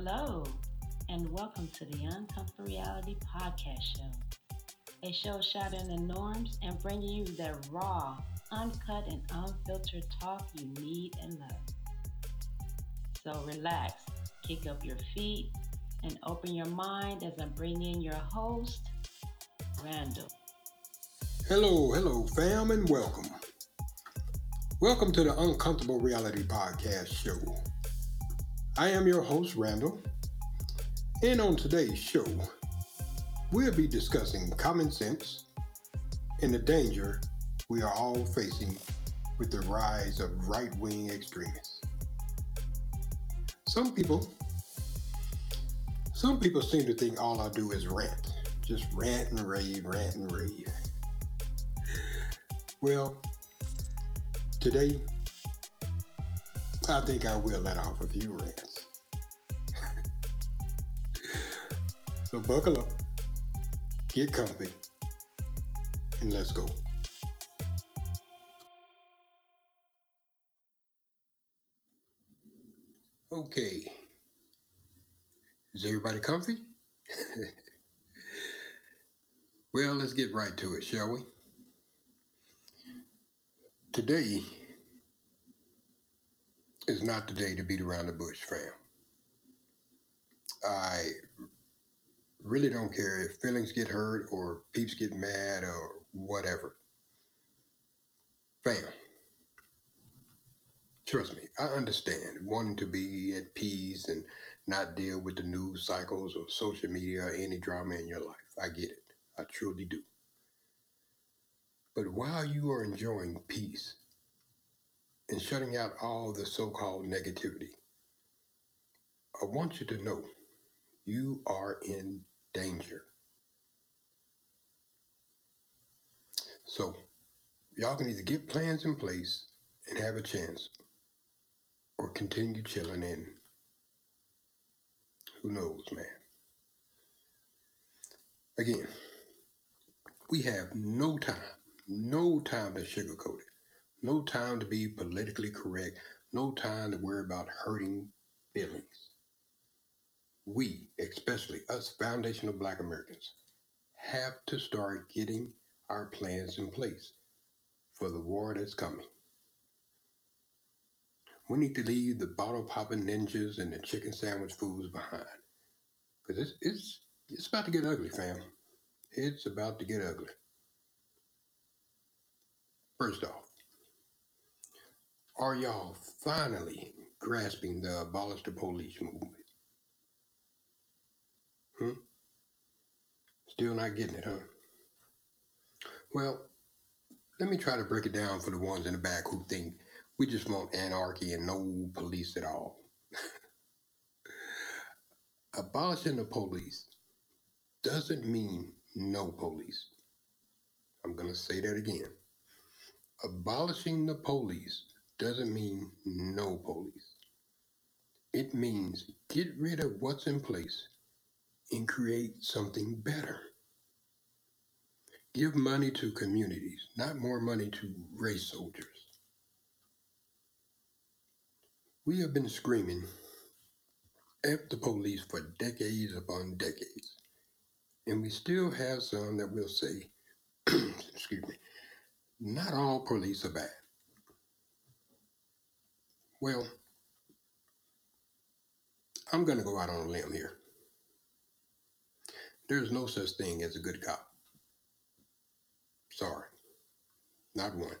Hello, and welcome to the Uncomfortable Reality Podcast Show, a show shattering the norms and bringing you the raw, uncut, and unfiltered talk you need and love. So relax, kick up your feet, and open your mind as I bring in your host, Randall. Hello, hello, fam, and welcome. Welcome to the Uncomfortable Reality Podcast Show. I am your host, Randall, and on today's show, we'll be discussing common sense and the danger we are all facing with the rise of right wing extremists. Some people, some people seem to think all I do is rant, just rant and rave, rant and rave. Well, today, I think I will let off a few rants. so buckle up, get comfy, and let's go. Okay. Is everybody comfy? well, let's get right to it, shall we? Today is not the day to beat around the bush, fam. I really don't care if feelings get hurt or peeps get mad or whatever. Fam, trust me, I understand wanting to be at peace and not deal with the news cycles or social media or any drama in your life. I get it. I truly do. But while you are enjoying peace and shutting out all the so called negativity, I want you to know you are in danger. So, y'all can either get plans in place and have a chance or continue chilling in. Who knows, man? Again, we have no time no time to sugarcoat it. No time to be politically correct. No time to worry about hurting feelings. We, especially us foundational black Americans, have to start getting our plans in place for the war that's coming. We need to leave the bottle popping ninjas and the chicken sandwich fools behind. Because it's, it's, it's about to get ugly, fam. It's about to get ugly. First off, are y'all finally grasping the abolish the police movement? Hmm? Still not getting it, huh? Well, let me try to break it down for the ones in the back who think we just want anarchy and no police at all. Abolishing the police doesn't mean no police. I'm going to say that again. Abolishing the police doesn't mean no police. It means get rid of what's in place and create something better. Give money to communities, not more money to race soldiers. We have been screaming at the police for decades upon decades. And we still have some that will say, excuse me, not all police are bad. Well, I'm going to go out on a limb here. There's no such thing as a good cop. Sorry, not one.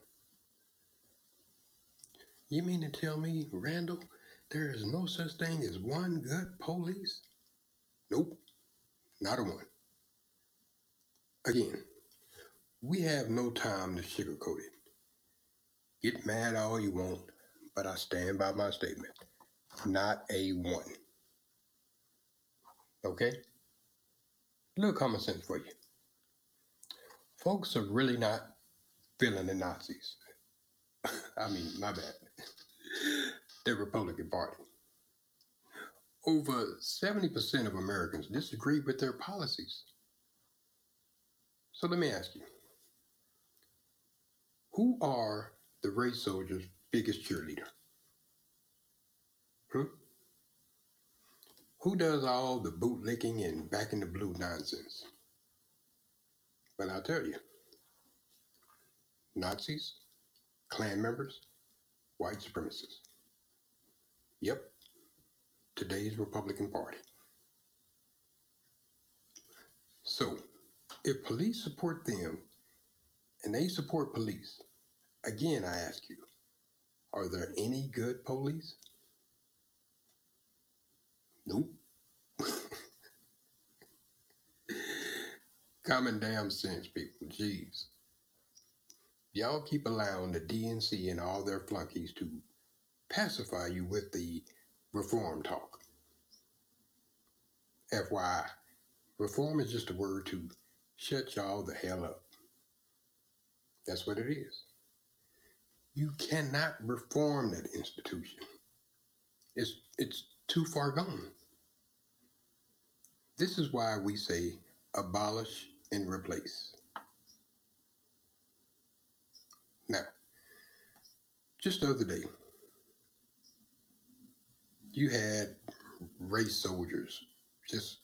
You mean to tell me, Randall, there is no such thing as one good police? Nope, not a one. Again, we have no time to sugarcoat it. Get mad all you want, but I stand by my statement. Not a one. Okay? A little common sense for you. Folks are really not feeling the Nazis. I mean, my bad. the Republican Party. Over 70% of Americans disagree with their policies. So let me ask you who are the race soldiers' biggest cheerleader? Hmm? Who does all the bootlicking and back in the blue nonsense? But I'll tell you Nazis, Klan members, white supremacists. Yep, today's Republican Party. So, if police support them and they support police, again, I ask you, are there any good police? Nope. Common damn sense, people. Jeez. Y'all keep allowing the DNC and all their flunkies to pacify you with the reform talk. FYI, reform is just a word to shut y'all the hell up. That's what it is. You cannot reform that institution. It's it's too far gone. This is why we say abolish and replace. Now, just the other day, you had race soldiers just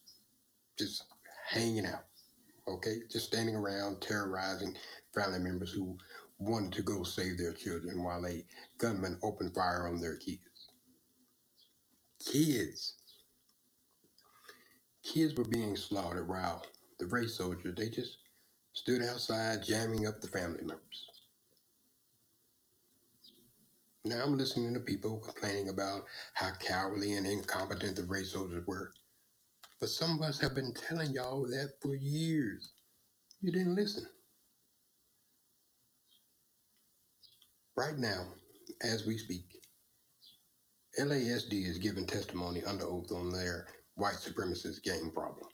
just hanging out, okay? Just standing around terrorizing family members who wanted to go save their children while a gunman opened fire on their kids. Kids. Kids were being slaughtered while the race soldiers, they just stood outside jamming up the family members. Now I'm listening to people complaining about how cowardly and incompetent the race soldiers were. But some of us have been telling y'all that for years. You didn't listen. Right now, as we speak, LASD is giving testimony under oath on their white supremacist gang problem.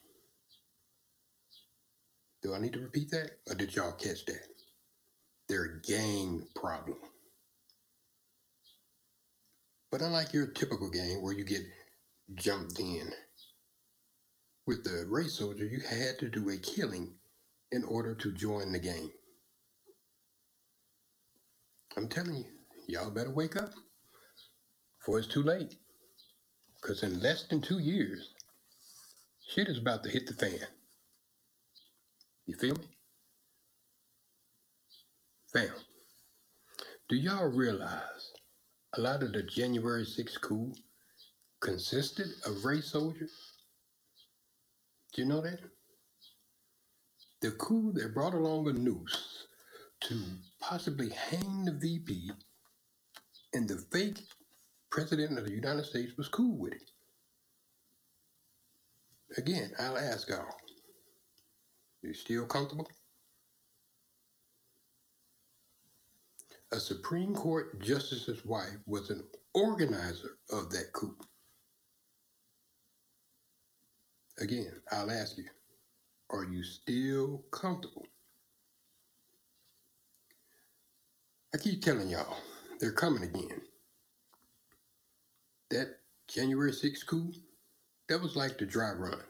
Do I need to repeat that? Or did y'all catch that? Their gang problem. But unlike your typical gang where you get jumped in, with the race soldier, you had to do a killing in order to join the game. I'm telling you, y'all better wake up before it's too late. Because in less than two years, shit is about to hit the fan. You feel me? Fam, do y'all realize a lot of the January 6th coup consisted of race soldiers? Do you know that? The coup that brought along a noose to possibly hang the VP and the fake president of the United States was cool with it. Again, I'll ask y'all, you still comfortable? A Supreme Court justice's wife was an organizer of that coup. Again, I'll ask you, are you still comfortable? I keep telling y'all, they're coming again. That January 6th coup, that was like the dry run.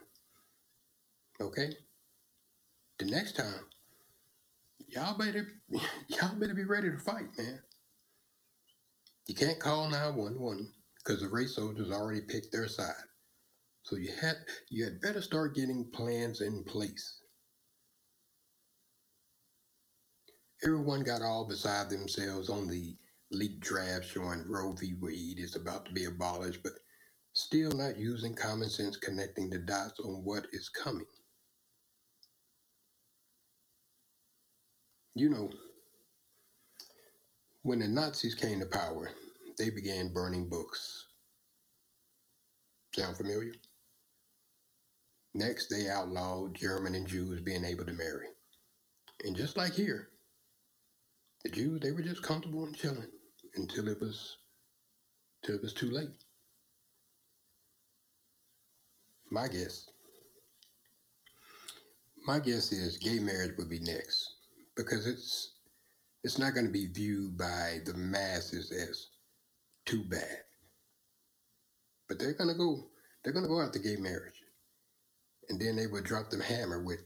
Okay? The next time, y'all better y'all better be ready to fight, man. You can't call 911 because the race soldiers already picked their side. So you had you had better start getting plans in place. Everyone got all beside themselves on the leaked draft showing Roe v. Wade is about to be abolished, but still not using common sense connecting the dots on what is coming. You know, when the Nazis came to power, they began burning books. Sound familiar? Next, they outlawed German and Jews being able to marry. And just like here, the Jews, they were just comfortable and chilling until it was till it was too late. My guess. My guess is gay marriage would be next because it's it's not going to be viewed by the masses as too bad. But they're going to go they're going to go after gay marriage. And then they would drop the hammer with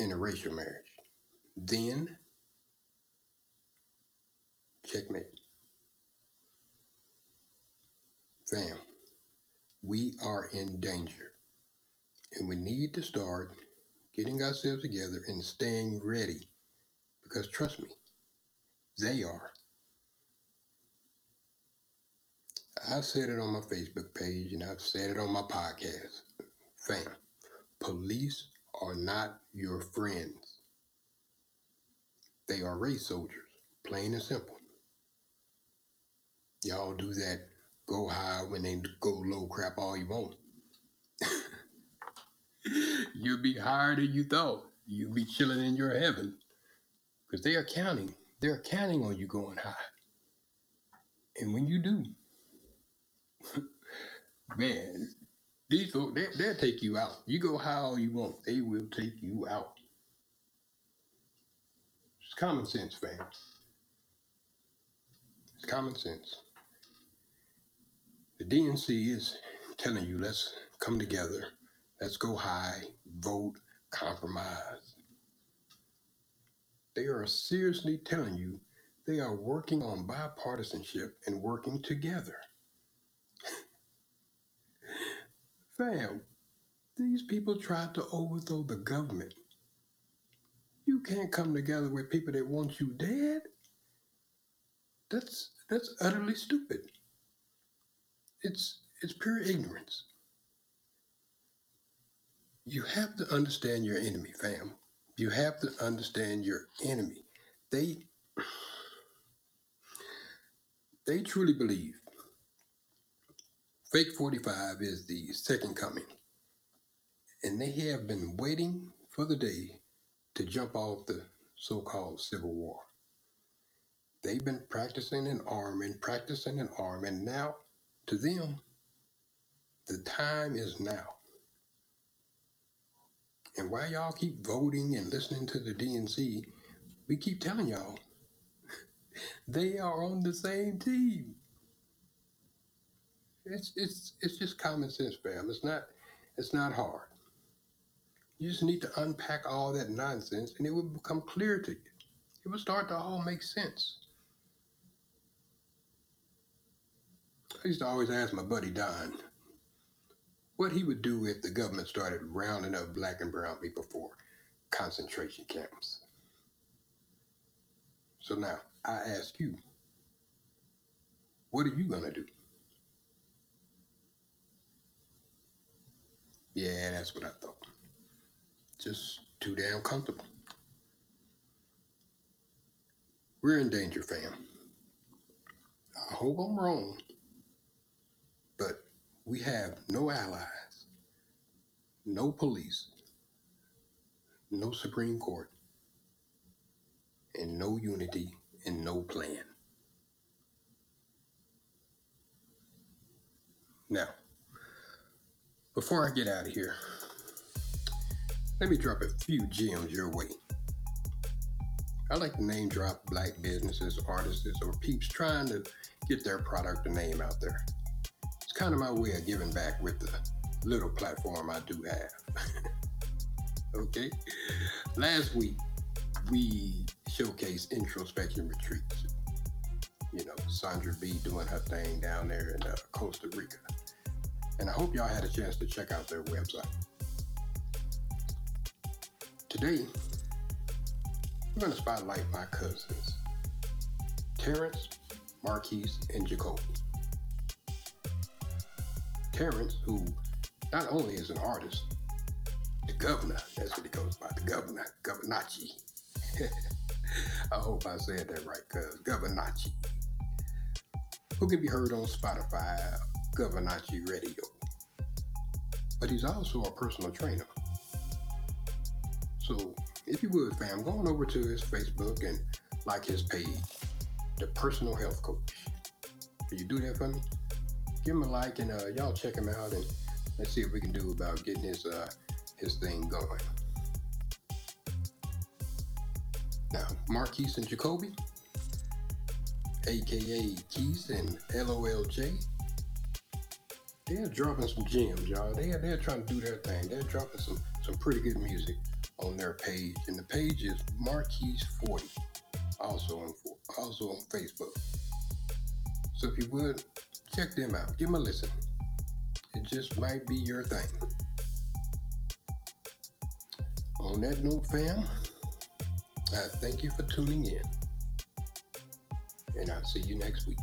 interracial marriage. Then checkmate. Fam, we are in danger. And we need to start getting ourselves together and staying ready. Because trust me, they are. I've said it on my Facebook page and I've said it on my podcast. Fam, police are not your friends. They are race soldiers, plain and simple. Y'all do that go high when they go low crap all you want. You'll be higher than you thought. You'll be chilling in your heaven. Because they are counting. They're counting on you going high. And when you do, man, these folks, they, they'll take you out. You go high all you want, they will take you out. It's common sense, fam. It's common sense. The DNC is telling you, let's come together, let's go high, vote, compromise. They are seriously telling you they are working on bipartisanship and working together. Fam, these people tried to overthrow the government. You can't come together with people that want you dead. That's that's utterly stupid. It's it's pure ignorance. You have to understand your enemy, fam. You have to understand your enemy. They they truly believe Fake 45 is the second coming. And they have been waiting for the day to jump off the so called Civil War. They've been practicing and arming, practicing and arming. And now, to them, the time is now. And while y'all keep voting and listening to the DNC, we keep telling y'all they are on the same team. It's it's it's just common sense, fam. It's not it's not hard. You just need to unpack all that nonsense and it will become clear to you. It will start to all make sense. I used to always ask my buddy Don what he would do if the government started rounding up black and brown people for concentration camps. So now I ask you, what are you going to do? Yeah, that's what I thought. Just too damn comfortable. We're in danger, fam. I hope I'm wrong, we have no allies, no police, no Supreme Court, and no unity and no plan. Now, before I get out of here, let me drop a few gems your way. I like to name drop black businesses, artists, or peeps trying to get their product or name out there. It's kind of my way of giving back with the little platform I do have. okay? Last week, we showcased introspection retreats. You know, Sandra B doing her thing down there in uh, Costa Rica and I hope y'all had a chance to check out their website. Today, we're going to spotlight my cousins, Terrence, Marquise, and Jacoby. Terrence, who not only is an artist, the governor, that's what he goes by, the governor, Governachi. I hope I said that right, cuz Governachi, who can be heard on Spotify, Governachi Radio. But he's also a personal trainer. So if you would, fam, go on over to his Facebook and like his page, The Personal Health Coach. Can you do that for me? Give him a like and uh, y'all check him out and let's see what we can do about getting his uh, his thing going. Now, Marquise and Jacoby, aka Keith and LOLJ, they're dropping some gems, y'all. They are, they're trying to do their thing. They're dropping some some pretty good music on their page, and the page is Marquise Forty, also on also on Facebook. So if you would check them out, give them a listen, It just might be your thing. On that note, fam, I thank you for tuning in. And I'll see you next week.